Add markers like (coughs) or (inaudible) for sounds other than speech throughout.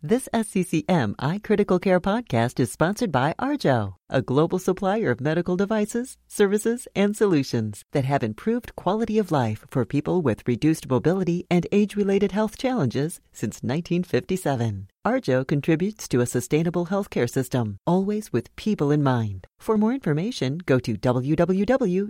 This SCCM iCritical Care podcast is sponsored by Arjo, a global supplier of medical devices, services, and solutions that have improved quality of life for people with reduced mobility and age related health challenges since 1957. Arjo contributes to a sustainable healthcare system, always with people in mind. For more information, go to www.arjo.com.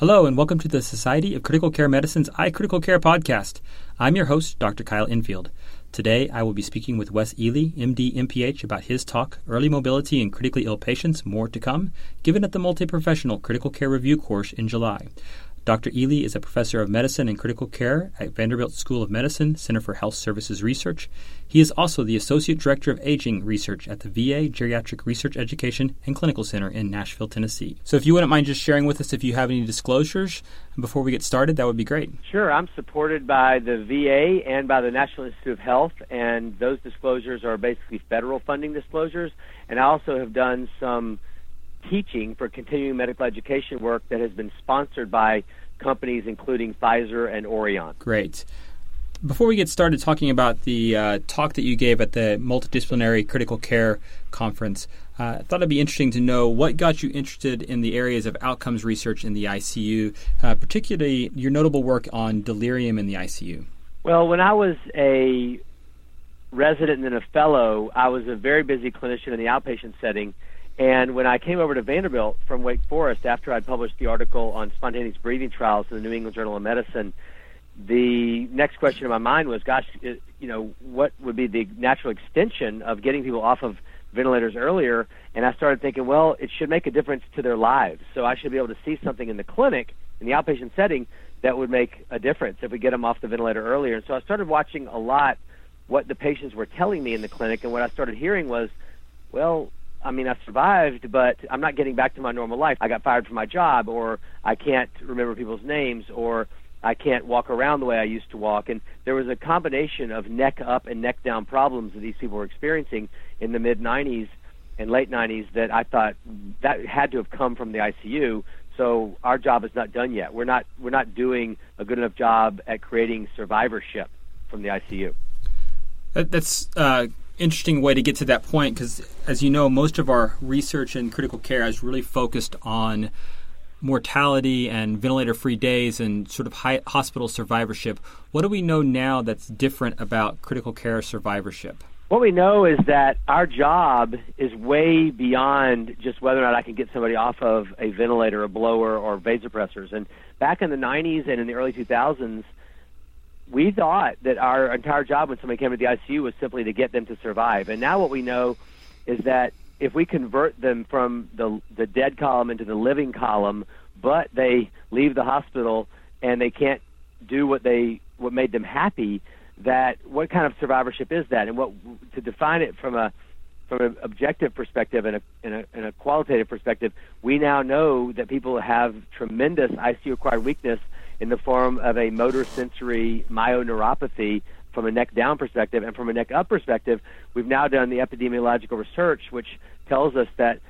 Hello, and welcome to the Society of Critical Care Medicine's iCritical Care podcast. I'm your host, Dr. Kyle Enfield. Today, I will be speaking with Wes Ely, MD, MPH, about his talk, Early Mobility in Critically Ill Patients, More to Come, given at the Multi-Professional Critical Care Review course in July. Dr. Ely is a professor of medicine and critical care at Vanderbilt School of Medicine, Center for Health Services Research. He is also the associate director of aging research at the VA Geriatric Research Education and Clinical Center in Nashville, Tennessee. So, if you wouldn't mind just sharing with us if you have any disclosures before we get started, that would be great. Sure. I'm supported by the VA and by the National Institute of Health, and those disclosures are basically federal funding disclosures. And I also have done some teaching for continuing medical education work that has been sponsored by companies including Pfizer and Orion. Great. Before we get started talking about the uh, talk that you gave at the Multidisciplinary Critical Care Conference, uh, I thought it'd be interesting to know what got you interested in the areas of outcomes research in the ICU, uh, particularly your notable work on delirium in the ICU. Well, when I was a resident and then a fellow, I was a very busy clinician in the outpatient setting and when I came over to Vanderbilt from Wake Forest after I'd published the article on spontaneous breathing trials in the New England Journal of Medicine, the next question in my mind was, gosh, you know, what would be the natural extension of getting people off of ventilators earlier? And I started thinking, well, it should make a difference to their lives. So I should be able to see something in the clinic, in the outpatient setting, that would make a difference if we get them off the ventilator earlier. And so I started watching a lot what the patients were telling me in the clinic, and what I started hearing was, well, I mean, I survived, but I'm not getting back to my normal life. I got fired from my job, or I can't remember people's names, or I can't walk around the way I used to walk. And there was a combination of neck up and neck down problems that these people were experiencing in the mid 90s and late 90s that I thought that had to have come from the ICU. So our job is not done yet. We're not we're not doing a good enough job at creating survivorship from the ICU. That's uh, interesting way to get to that point because, as you know, most of our research in critical care is really focused on mortality and ventilator free days and sort of hospital survivorship. What do we know now that's different about critical care survivorship? What we know is that our job is way beyond just whether or not I can get somebody off of a ventilator, a blower, or vasopressors. And back in the 90s and in the early 2000s, we thought that our entire job when somebody came to the ICU was simply to get them to survive. And now what we know is that if we convert them from the the dead column into the living column, but they leave the hospital and they can't do what they what made them happy, that what kind of survivorship is that? And what to define it from a from an objective perspective and a, and a, and a qualitative perspective, we now know that people have tremendous ICU acquired weakness in the form of a motor sensory myoneuropathy from a neck down perspective. And from a neck up perspective, we've now done the epidemiological research, which tells us that,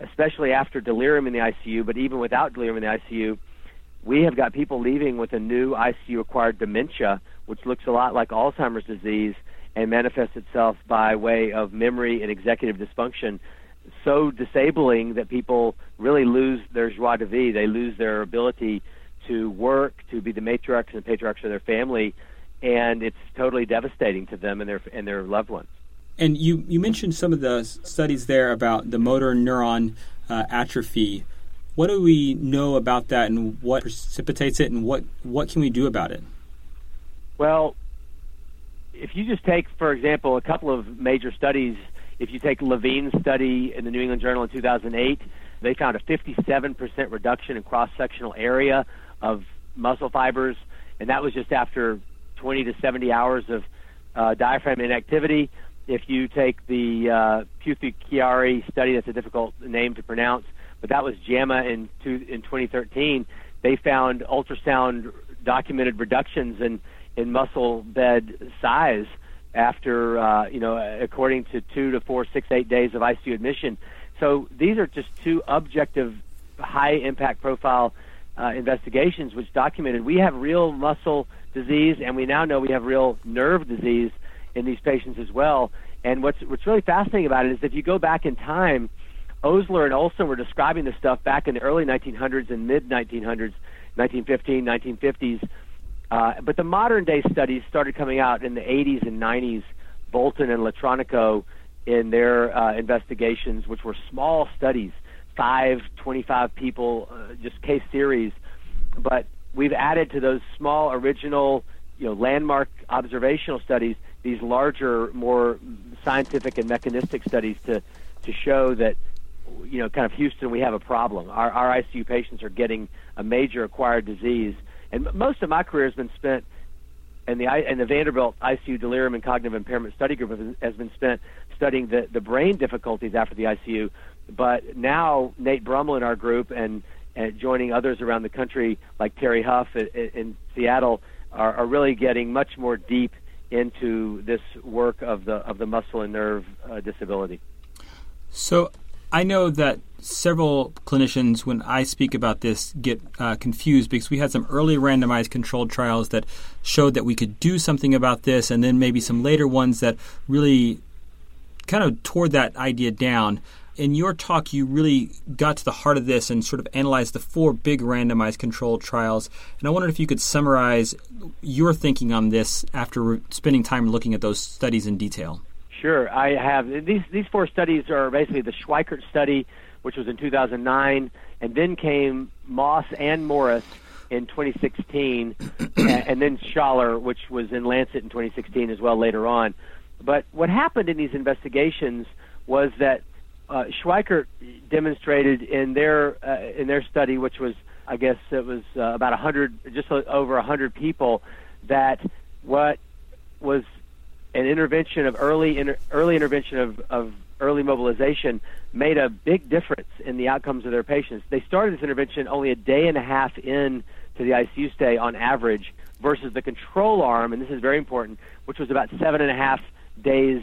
especially after delirium in the ICU, but even without delirium in the ICU, we have got people leaving with a new ICU acquired dementia, which looks a lot like Alzheimer's disease and manifests itself by way of memory and executive dysfunction so disabling that people really lose their joie de vivre. They lose their ability to work, to be the matriarchs and patriarchs of their family, and it's totally devastating to them and their and their loved ones. And you you mentioned some of the studies there about the motor neuron uh, atrophy. What do we know about that, and what precipitates it, and what what can we do about it? Well, if you just take, for example, a couple of major studies. If you take Levine's study in the New England Journal in 2008, they found a 57% reduction in cross-sectional area of muscle fibers, and that was just after 20 to 70 hours of uh, diaphragm inactivity. If you take the uh, Chiari study, that's a difficult name to pronounce, but that was JAMA in, two, in 2013. They found ultrasound documented reductions in, in muscle bed size after, uh, you know, according to two to four, six, eight days of ICU admission. So these are just two objective, high impact profile uh, investigations which documented we have real muscle disease, and we now know we have real nerve disease in these patients as well. And what's what's really fascinating about it is if you go back in time, Osler and Olson were describing this stuff back in the early 1900s and mid 1900s, 1915, 1950s. Uh, but the modern day studies started coming out in the 80s and 90s. Bolton and Latronico in their uh, investigations, which were small studies, five, 25 people, uh, just case series. But we've added to those small original, you know, landmark observational studies these larger, more scientific and mechanistic studies to to show that you know, kind of Houston, we have a problem. Our, our ICU patients are getting a major acquired disease, and most of my career has been spent and the and the Vanderbilt ICU Delirium and Cognitive Impairment Study Group has been spent studying the the brain difficulties after the ICU. But now Nate Brummel in our group and, and joining others around the country like Terri Hough in, in Seattle are, are really getting much more deep into this work of the of the muscle and nerve uh, disability. So I know that several clinicians, when I speak about this, get uh, confused because we had some early randomized controlled trials that showed that we could do something about this, and then maybe some later ones that really kind of tore that idea down. In your talk, you really got to the heart of this and sort of analyzed the four big randomized controlled trials. And I wondered if you could summarize your thinking on this after spending time looking at those studies in detail. Sure, I have these these four studies are basically the Schweikert study, which was in 2009, and then came Moss and Morris in 2016, (coughs) and then Schaller, which was in Lancet in 2016 as well later on. But what happened in these investigations was that uh, Schweikert demonstrated in their uh, in their study, which was I guess it was uh, about 100, just over 100 people, that what was an intervention of early inter, early intervention of, of early mobilization made a big difference in the outcomes of their patients. They started this intervention only a day and a half in to the ICU stay on average versus the control arm, and this is very important, which was about seven and a half days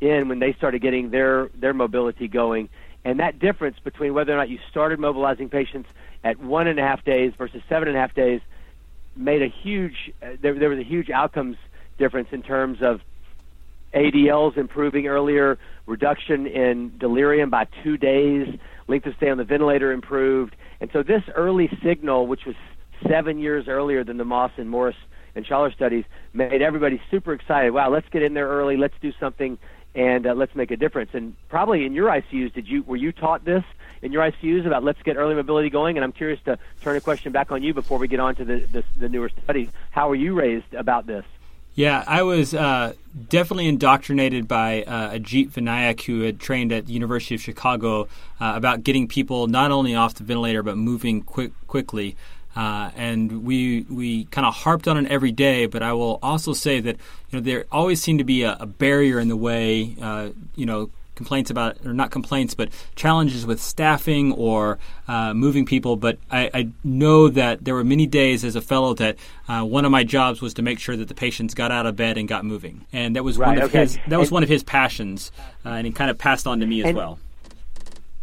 in when they started getting their their mobility going. And that difference between whether or not you started mobilizing patients at one and a half days versus seven and a half days made a huge uh, there, there was a huge outcomes difference in terms of ADLs improving earlier, reduction in delirium by two days, length of stay on the ventilator improved. And so this early signal, which was seven years earlier than the Moss and Morris and Schaller studies, made everybody super excited. Wow, let's get in there early. Let's do something and uh, let's make a difference. And probably in your ICUs, did you were you taught this in your ICUs about let's get early mobility going? And I'm curious to turn a question back on you before we get on to the the, the newer studies. How were you raised about this? Yeah, I was uh, definitely indoctrinated by uh, Ajeet Vinayak, who had trained at the University of Chicago, uh, about getting people not only off the ventilator but moving quick quickly. Uh, and we we kind of harped on it every day. But I will also say that you know there always seemed to be a, a barrier in the way. Uh, you know, complaints about, or not complaints, but challenges with staffing or uh, moving people. But I, I, know that there were many days as a fellow that uh, one of my jobs was to make sure that the patients got out of bed and got moving, and that was right, one of okay. his that was and, one of his passions, uh, and he kind of passed on to me as and, well.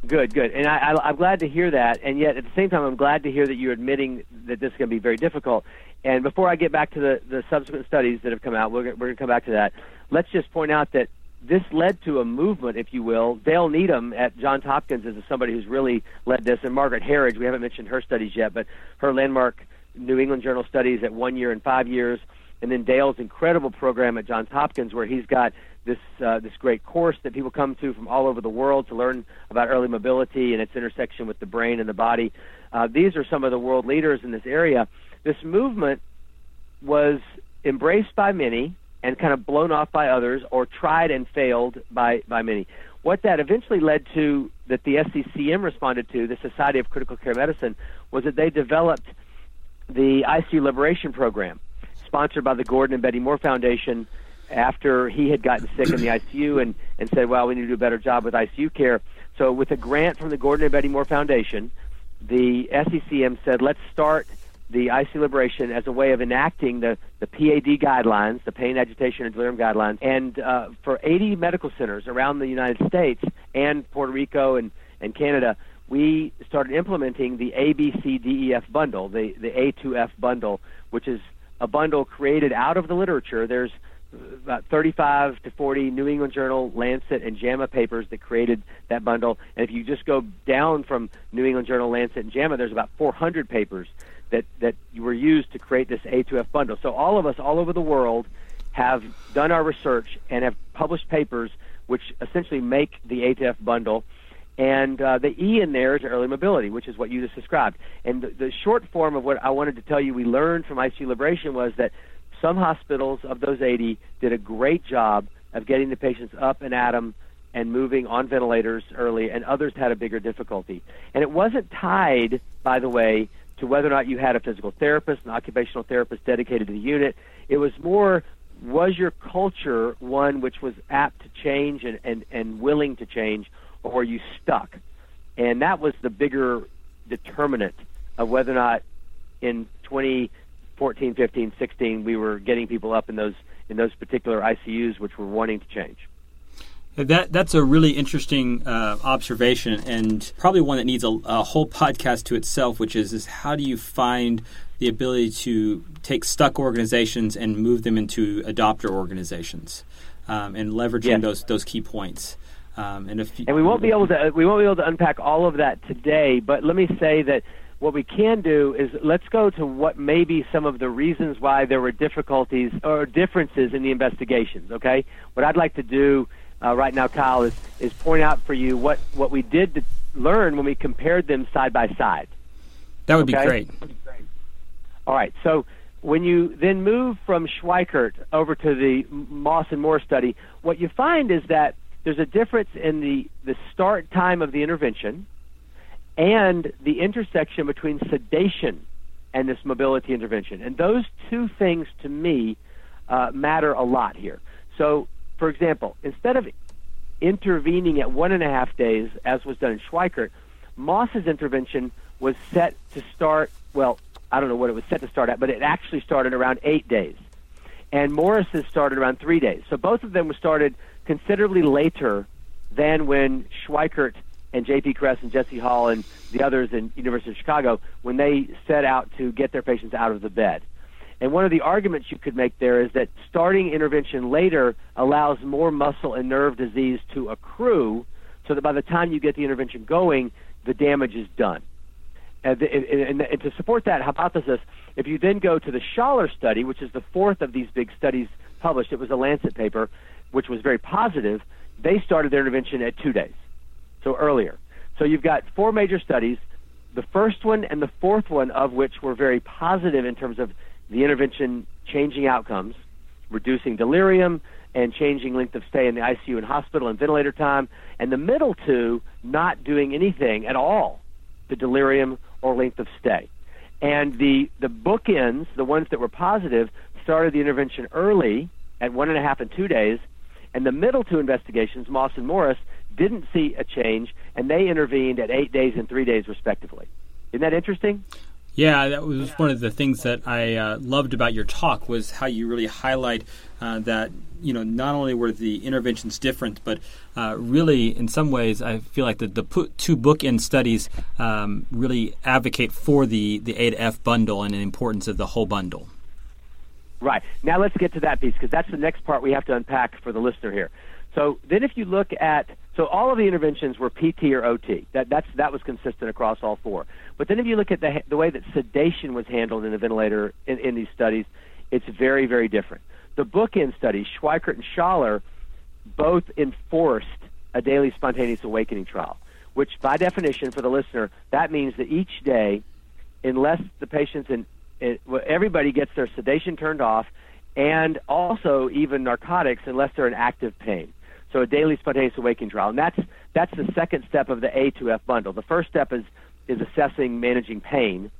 Good, good, and I, I, I'm glad to hear that. And yet, at the same time, I'm glad to hear that you're admitting that this is going to be very difficult. And before I get back to the, the subsequent studies that have come out, we're, we're going to come back to that. Let's just point out that this led to a movement, if you will. Dale Needham at Johns Hopkins is somebody who's really led this, and Margaret Herridge. We haven't mentioned her studies yet, but her landmark New England Journal studies at one year and five years, and then Dale's incredible program at Johns Hopkins, where he's got this uh, this great course that people come to from all over the world to learn about early mobility and its intersection with the brain and the body. Uh, these are some of the world leaders in this area. This movement was embraced by many and kind of blown off by others or tried and failed by, by many. What that eventually led to, that the SCCM responded to, the Society of Critical Care Medicine, was that they developed the ICU Liberation Program, sponsored by the Gordon and Betty Moore Foundation after he had gotten sick in the ICU and, and said, well, we need to do a better job with ICU care. So, with a grant from the Gordon and Betty Moore Foundation, the SCCM said, let's start – the ICU liberation as a way of enacting the, the PAD guidelines, the pain, agitation, and delirium guidelines. And uh, for 80 medical centers around the United States and Puerto Rico and, and Canada, we started implementing the ABCDEF bundle, the, the A2F bundle, which is a bundle created out of the literature. There's about 35 to 40 New England Journal, Lancet, and JAMA papers that created that bundle. And if you just go down from New England Journal, Lancet, and JAMA, there's about 400 papers that, that were used to create this A2F bundle. So all of us all over the world have done our research and have published papers which essentially make the A2F bundle. And uh, the E in there is early mobility, which is what you just described. And the, the short form of what I wanted to tell you we learned from ICU Liberation was that some hospitals of those 80 did a great job of getting the patients up and at them and moving on ventilators early, and others had a bigger difficulty. And it wasn't tied, by the way, to whether or not you had a physical therapist, an occupational therapist dedicated to the unit. It was more was your culture one which was apt to change and, and, and willing to change, or were you stuck? And that was the bigger determinant of whether or not in 2014, 15, 16 we were getting people up in those in those particular ICUs which were wanting to change. That that's a really interesting uh, observation, and probably one that needs a, a, whole podcast to itself. Which is, is how do you find the ability to take stuck organizations and move them into adopter organizations, um, and leveraging yes. those those key points. Um, and and we won't be able to we won't be able to unpack all of that today. But let me say that what we can do is let's go to what may be some of the reasons why there were difficulties or differences in the investigations. Okay, what I'd like to do uh, right now, Kyle, is, is point out for you what, what we did learn when we compared them side by side. That would okay? be great. All right. So when you then move from Schweikert over to the Moss and Moore study, what you find is that there's a difference in the, the start time of the intervention and the intersection between sedation and this mobility intervention. And those two things, to me, uh, matter a lot here. So for example, instead of intervening at one and a half days, as was done in Schweikert, Moss's intervention was set to start, well, I don't know what it was set to start at, but it actually started around eight days. And Morris's started around three days. So both of them were started considerably later than when Schweikert and J.P. Kress and Jesse Hall and the others in University of Chicago, when they set out to get their patients out of the bed. And one of the arguments you could make there is that starting intervention later allows more muscle and nerve disease to accrue so that by the time you get the intervention going, the damage is done. And, and, and, to support that hypothesis, if you then go to the Schaller study, which is the fourth of these big studies published, it was a Lancet paper, which was very positive. They started their intervention at two days, so earlier. So you've got four major studies, the first one and the fourth one of which were very positive in terms of the intervention changing outcomes, reducing delirium, and changing length of stay in the ICU and hospital and ventilator time, and the middle two not doing anything at all to delirium or length of stay. And the, the bookends, the ones that were positive, started the intervention early at one and a half and two days, and the middle two investigations, Moss and Morris, didn't see a change, and they intervened at eight days and three days respectively. Isn't that interesting? Yeah, that was one of the things that I uh, loved about your talk was how you really highlight uh, that you know not only were the interventions different, but uh, really in some ways I feel like the, the two bookend studies um, really advocate for the the A to F bundle and the importance of the whole bundle. Right now, let's get to that piece because that's the next part we have to unpack for the listener here. So then, if you look at so all of the interventions were PT or OT. That that's that was consistent across all four. But then if you look at the the way that sedation was handled in the ventilator in, in these studies, it's very very different. The bookend studies, Schweikert and Schaller, both enforced a daily spontaneous awakening trial, which by definition for the listener that means that each day, unless the patient's in, in everybody gets their sedation turned off, and also even narcotics unless they're in active pain. So a daily spontaneous awakening trial, and that's that's the second step of the A to F bundle. The first step is is assessing managing pain.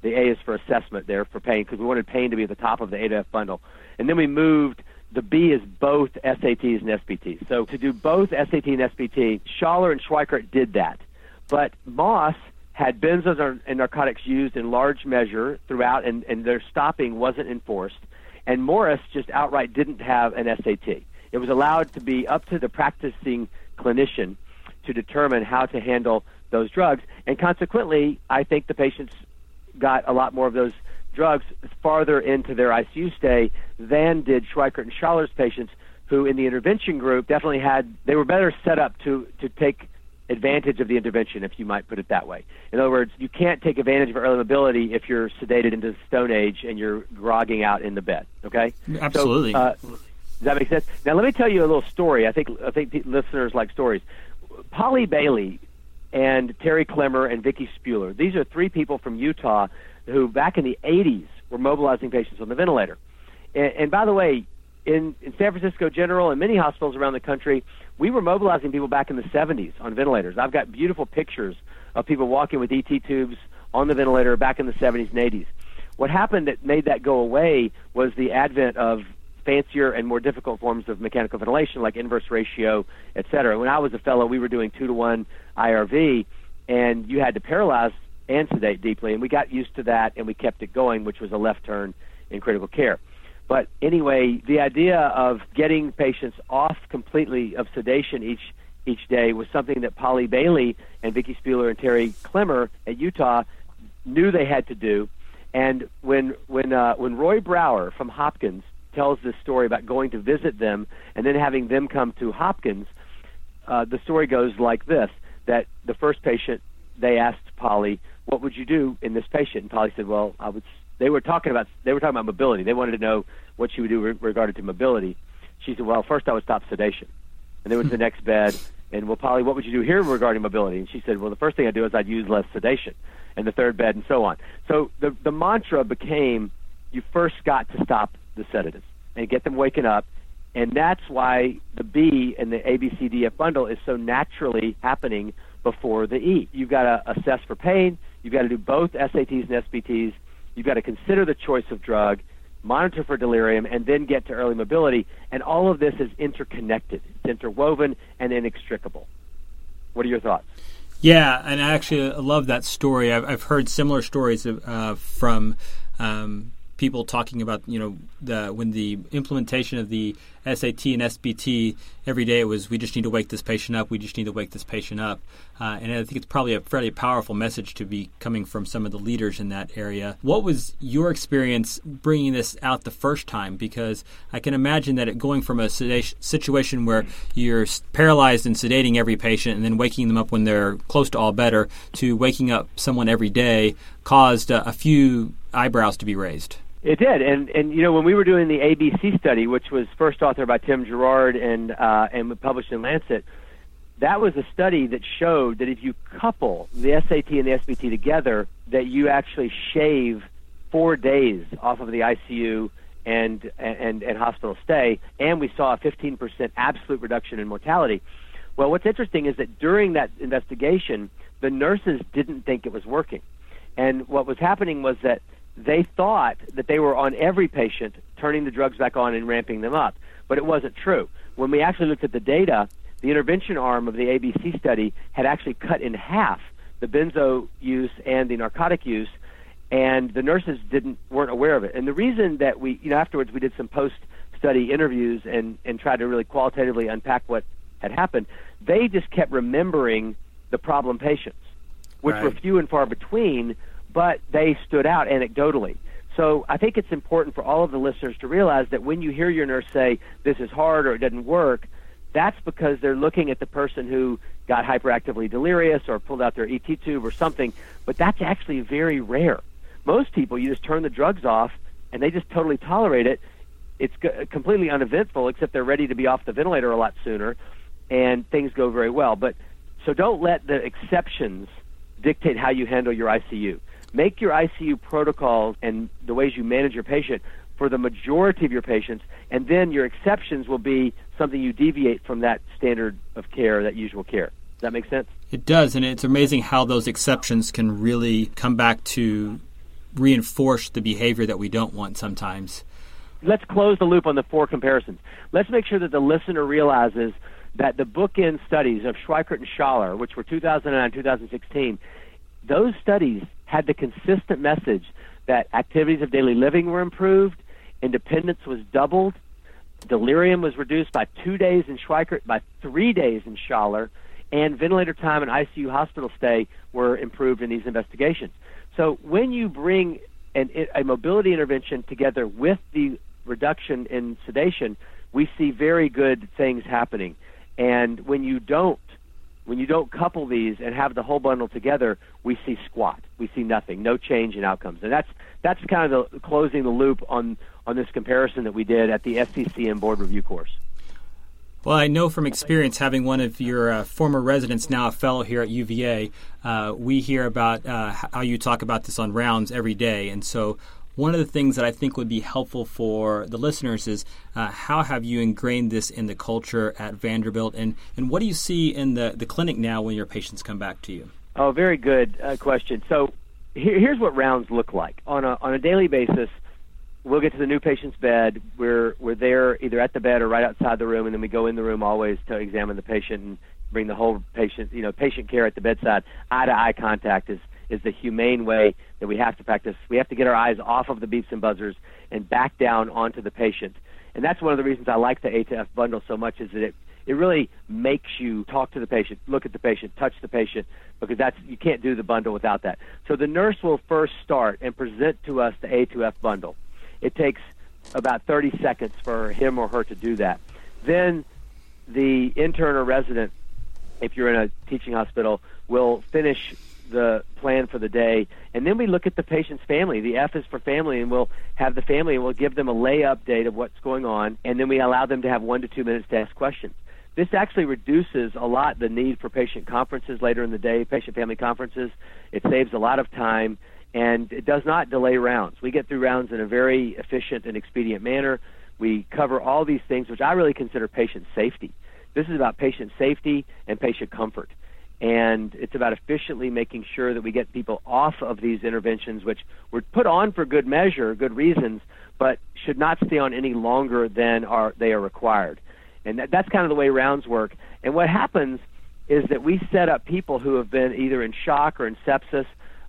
The A is for assessment there for pain because we wanted pain to be at the top of the A to F bundle, and then we moved. The B is both SATs and SBTs. So to do both SAT and SBT, Schaller and Schweikert did that, but Moss had benzos and narcotics used in large measure throughout, and, and their stopping wasn't enforced. And Morris just outright didn't have an SAT. It was allowed to be up to the practicing clinician to determine how to handle those drugs. And consequently, I think the patients got a lot more of those drugs farther into their ICU stay than did Schweikert and Schaller's patients, who in the intervention group definitely had, they were better set up to, to take advantage of the intervention, if you might put it that way. In other words, you can't take advantage of early mobility if you're sedated into the stone age and you're grogging out in the bed. Okay? Absolutely. So, uh, does that make sense? Now, let me tell you a little story. I think I think listeners like stories. Polly Bailey and Terry Clemmer and Vicky Spuhler. These are three people from Utah who, back in the 80s, were mobilizing patients on the ventilator. And, and by the way, in, in San Francisco General and many hospitals around the country, we were mobilizing people back in the 70s on ventilators. I've got beautiful pictures of people walking with ET tubes on the ventilator back in the 70s and 80s. What happened that made that go away was the advent of fancier and more difficult forms of mechanical ventilation, like inverse ratio, et cetera. When I was a fellow, we were doing two to one IRV, and you had to paralyze and sedate deeply, and we got used to that, and we kept it going, which was a left turn in critical care. But anyway, the idea of getting patients off completely of sedation each each day was something that Polly Bailey and Vicky Spuhler and Terry Clemmer at Utah knew they had to do. And when when uh, when Roy Brower from Hopkins tells this story about going to visit them and then having them come to Hopkins, uh, the story goes like this: that the first patient they asked Polly, "What would you do in this patient?" And Polly said, "Well, I would." They were talking about they were talking about mobility. They wanted to know what she would do re- regarding to mobility. She said, "Well, first I would stop sedation." And then went to the (laughs) next bed, and well, Polly, what would you do here regarding mobility? And she said, "Well, the first thing I'd do is I'd use less sedation." And the third bed, and so on. So the the mantra became, you first got to stop the sedatives and get them waking up. And that's why the B in the ABCDF bundle is so naturally happening before the E. You've got to assess for pain. You've got to do both SATs and SBTs. You've got to consider the choice of drug, monitor for delirium, and then get to early mobility. And all of this is interconnected. It's interwoven and inextricable. What are your thoughts? Yeah, and I actually love that story. I've, I've heard similar stories uh, from um, people talking about you know the when the implementation of the SAT and SBT every day was we just need to wake this patient up we just need to wake this patient up uh, and I think it's probably a fairly powerful message to be coming from some of the leaders in that area. What was your experience bringing this out the first time? Because I can imagine that it going from a situation where you're paralyzed and sedating every patient and then waking them up when they're close to all better to waking up someone every day caused a few eyebrows to be raised. It did, and and you know when we were doing the ABC study, which was first authored by Tim Girard and uh, and published in Lancet, that was a study that showed that if you couple the SAT and the SBT together, that you actually shave four days off of the ICU and and and hospital stay, and we saw a 15% absolute reduction in mortality. Well, what's interesting is that during that investigation, the nurses didn't think it was working, and what was happening was that they thought that they were on every patient turning the drugs back on and ramping them up, but it wasn't true. When we actually looked at the data, the intervention arm of the ABC study had actually cut in half the benzo use and the narcotic use, and the nurses didn't weren't aware of it. And the reason that we, you know, afterwards we did some post study interviews and and tried to really qualitatively unpack what had happened. They just kept remembering the problem patients, which right. were few and far between but they stood out anecdotally. So I think it's important for all of the listeners to realize that when you hear your nurse say this is hard or it doesn't work, that's because they're looking at the person who got hyperactively delirious or pulled out their ET tube or something, but that's actually very rare. Most people, you just turn the drugs off and they just totally tolerate it. It's completely uneventful, except they're ready to be off the ventilator a lot sooner, and things go very well. But so don't let the exceptions dictate how you handle your ICU. Make your ICU protocols and the ways you manage your patient for the majority of your patients, and then your exceptions will be something you deviate from that standard of care, that usual care. Does that make sense? It does, and it's amazing how those exceptions can really come back to reinforce the behavior that we don't want sometimes. Let's close the loop on the four comparisons. Let's make sure that the listener realizes that the bookend studies of Schweikert and Schaller, which were 2009 2016, those studies had the consistent message that activities of daily living were improved, independence was doubled, delirium was reduced by two days in Schweikert, by three days in Schaller, and ventilator time and ICU hospital stay were improved in these investigations. So when you bring an, a mobility intervention together with the reduction in sedation, we see very good things happening. And when you don't, when you don't couple these and have the whole bundle together, we see squat. We see nothing, no change in outcomes. And that's that's kind of the, closing the loop on on this comparison that we did at the SCCM board review course. Well, I know from experience, having one of your uh, former residents now a fellow here at UVA, uh, we hear about uh, how you talk about this on rounds every day. And so, one of the things that I think would be helpful for the listeners is uh, how have you ingrained this in the culture at Vanderbilt, and, and what do you see in the, the clinic now when your patients come back to you? Oh, very good uh, question. So, here, here's what rounds look like on a on a daily basis we'll get to the new patient's bed. We're we're there either at the bed or right outside the room, and then we go in the room always to examine the patient and bring the whole patient, you know, patient care at the bedside. Eye to eye contact is is the humane way that we have to practice. We have to get our eyes off of the beeps and buzzers and back down onto the patient. And that's one of the reasons I like the A to F bundle so much is that it it really makes you talk to the patient, look at the patient, touch the patient, because that's you can't do the bundle without that. So the nurse will first start and present to us the A to F bundle. It takes about 30 seconds for him or her to do that. Then the intern or resident, if you're in a teaching hospital, will finish the plan for the day, and then we look at the patient's family. The F is for family, and we'll have the family and we'll give them a lay update of what's going on, and then we allow them to have one to two minutes to ask questions. This actually reduces a lot the need for patient conferences later in the day, patient family conferences. It saves a lot of time and it does not delay rounds. We get through rounds in a very efficient and expedient manner. We cover all these things, which I really consider patient safety. This is about patient safety and patient comfort. And it's about efficiently making sure that we get people off of these interventions, which were put on for good measure, good reasons, but should not stay on any longer than are they are required. And that, that's kind of the way rounds work. And what happens is that we set up people who have been either in shock or in sepsis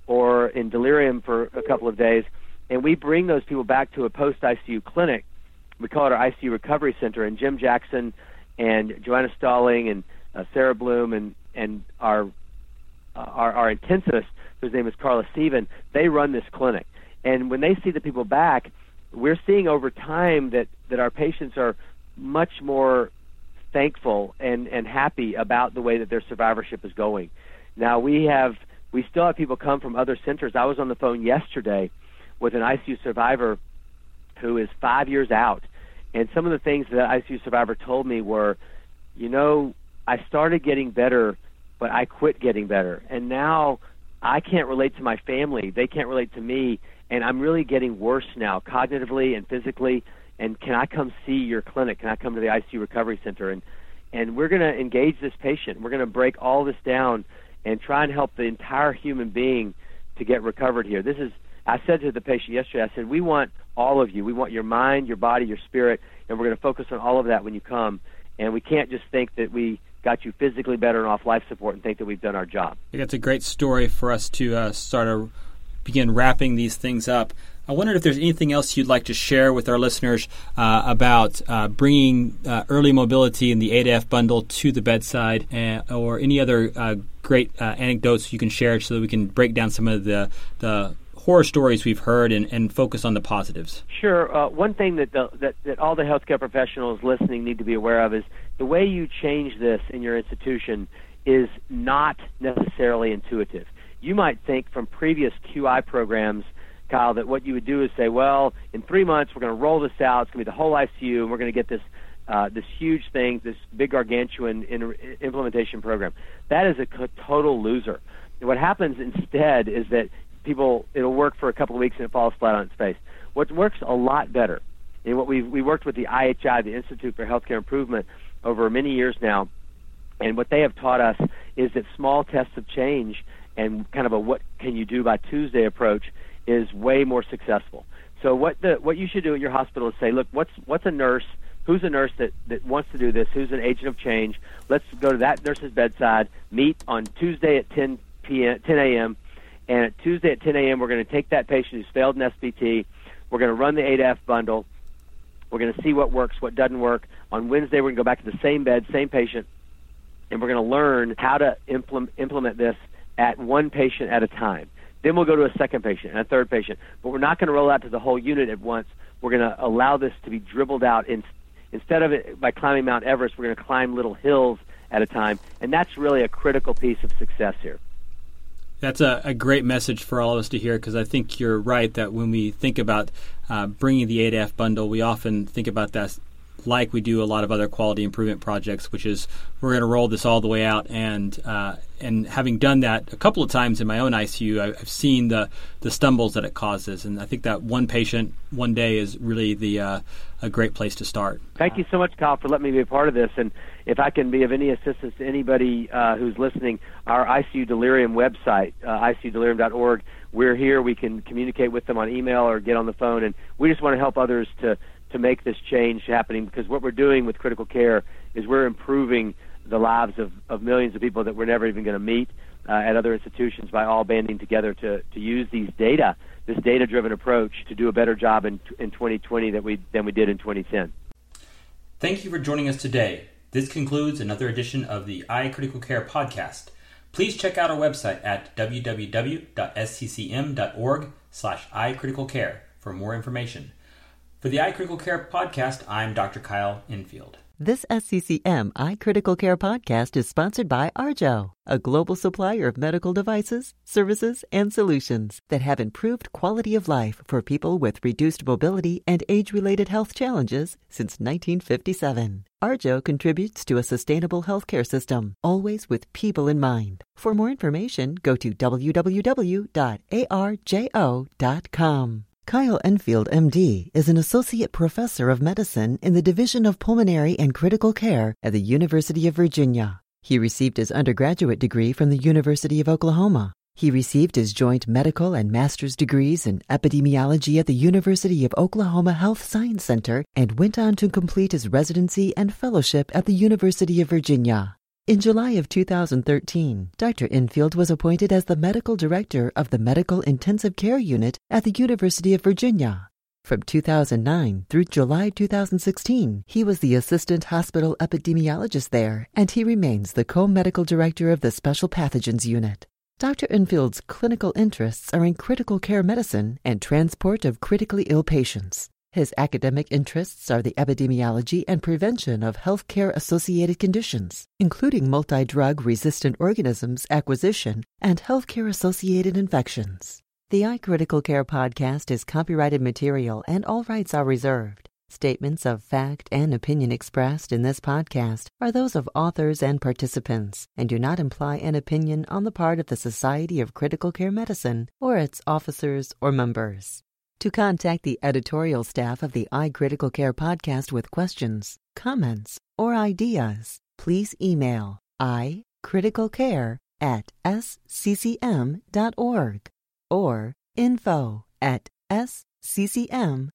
or in delirium for a couple of days, and we bring those people back to a post ICU clinic. We call it our ICU recovery center, and Jim Jackson and Joanna Stollings and uh, Sarah Bloom and and our uh, our, our intensivist, whose name is Carla Sevin, they run this clinic. And when they see the people back, we're seeing over time that, that our patients are much more thankful and, and happy about the way that their survivorship is going. Now we have we still have people come from other centers. I was on the phone yesterday with an ICU survivor who is five years out, and some of the things that ICU survivor told me were, you know, I started getting better, but I quit getting better, and now I can't relate to my family. They can't relate to me, and I'm really getting worse now, cognitively and physically. And can I come see your clinic? Can I come to the ICU recovery center? And and we're going to engage this patient. We're going to break all this down and try and help the entire human being to get recovered here. This is I said to the patient yesterday, I said, we want all of you. We want your mind, your body, your spirit, and we're going to focus on all of that when you come. And we can't just think that we got you physically better and off life support and think that we've done our job. That's a great story for us to uh, start to begin wrapping these things up. I wondered if there's anything else you'd like to share with our listeners uh, about uh, bringing uh, early mobility in the A2F bundle to the bedside, and, uh, or any other uh, great anecdotes you can share so that we can break down some of the, the horror stories we've heard and, and focus on the positives. Sure. one thing that, the, that, that all the healthcare professionals listening need to be aware of is the way you change this in your institution is not necessarily intuitive. You might think from previous QI programs – Kyle, that what you would do is say, well, in three months we're going to roll this out. It's going to be the whole ICU, and we're going to get this uh, this huge thing, this big gargantuan in, implementation program. That is a total loser. And what happens instead is that people it'll work for a couple of weeks and it falls flat on its face. What works a lot better, and what we we worked with the IHI, the Institute for Healthcare Improvement, over many years now, and what they have taught us is that small tests of change and kind of a what can you do by Tuesday approach is way more successful. So what the what you should do at your hospital is say, look, what's what's a nurse? Who's a nurse that, that wants to do this? Who's an agent of change? Let's go to that nurse's bedside. Meet on Tuesday at 10 p.m. 10 a.m. And at Tuesday at 10 a.m. we're going to take that patient who's failed an SBT. We're going to run the A2F bundle. We're going to see what works, what doesn't work. On Wednesday we're going to go back to the same bed, same patient, and we're going to learn how to implement, implement this at one patient at a time. Then we'll go to a second patient and a third patient. But we're not going to roll out to the whole unit at once. We're going to allow this to be dribbled out. In, instead of it by climbing Mount Everest, we're going to climb little hills at a time. And that's really a critical piece of success here. That's a, a great message for all of us to hear because I think you're right that when we think about uh, bringing the ADF bundle, we often think about that like we do a lot of other quality improvement projects, which is we're going to roll this all the way out. And uh, and having done that a couple of times in my own ICU, I've seen the the stumbles that it causes. And I think that one patient one day is really the uh, a great place to start. Thank you so much, Kyle, for letting me be a part of this. And if I can be of any assistance to anybody uh, who's listening, our ICU Delirium website, uh, icudelirium.org, we're here. We can communicate with them on email or get on the phone, and we just want to help others to to make this change happening because what we're doing with critical care is we're improving the lives of, of millions of people that we're never even going to meet uh, at other institutions by all banding together to, to use these data, this data driven approach, to do a better job in, in 2020 that we, than we did in 2010. Thank you for joining us today. This concludes another edition of the iCritical Care podcast. Please check out our website at www.sccm.org slash iCriticalCare for more information. For the iCritical Care podcast, I'm Dr. Kyle Enfield. This SCCM iCritical Care podcast is sponsored by Arjo, a global supplier of medical devices, services, and solutions that have improved quality of life for people with reduced mobility and age related health challenges since 1957. Arjo contributes to a sustainable healthcare system, always with people in mind. For more information, go to www.arjo.com. Kyle Enfield, MD, is an associate professor of medicine in the Division of Pulmonary and Critical Care at the University of Virginia. He received his undergraduate degree from the University of Oklahoma. He received his joint medical and master's degrees in epidemiology at the University of Oklahoma Health Science Center and went on to complete his residency and fellowship at the University of Virginia. In July of 2013, Dr. Enfield was appointed as the medical director of the Medical Intensive Care Unit at the University of Virginia. From 2009 through July 2016, he was the assistant hospital epidemiologist there, and he remains the co medical director of the Special Pathogens Unit. Dr. Enfield's clinical interests are in critical care medicine and transport of critically ill patients. His academic interests are the epidemiology and prevention of healthcare associated conditions, including multi drug resistant organisms acquisition and healthcare associated infections. The iCritical Care podcast is copyrighted material and all rights are reserved. Statements of fact and opinion expressed in this podcast are those of authors and participants and do not imply an opinion on the part of the Society of Critical Care Medicine or its officers or members. To contact the editorial staff of the iCritical Care podcast with questions, comments, or ideas, please email icriticalcare at sccm.org or info at sccm.org.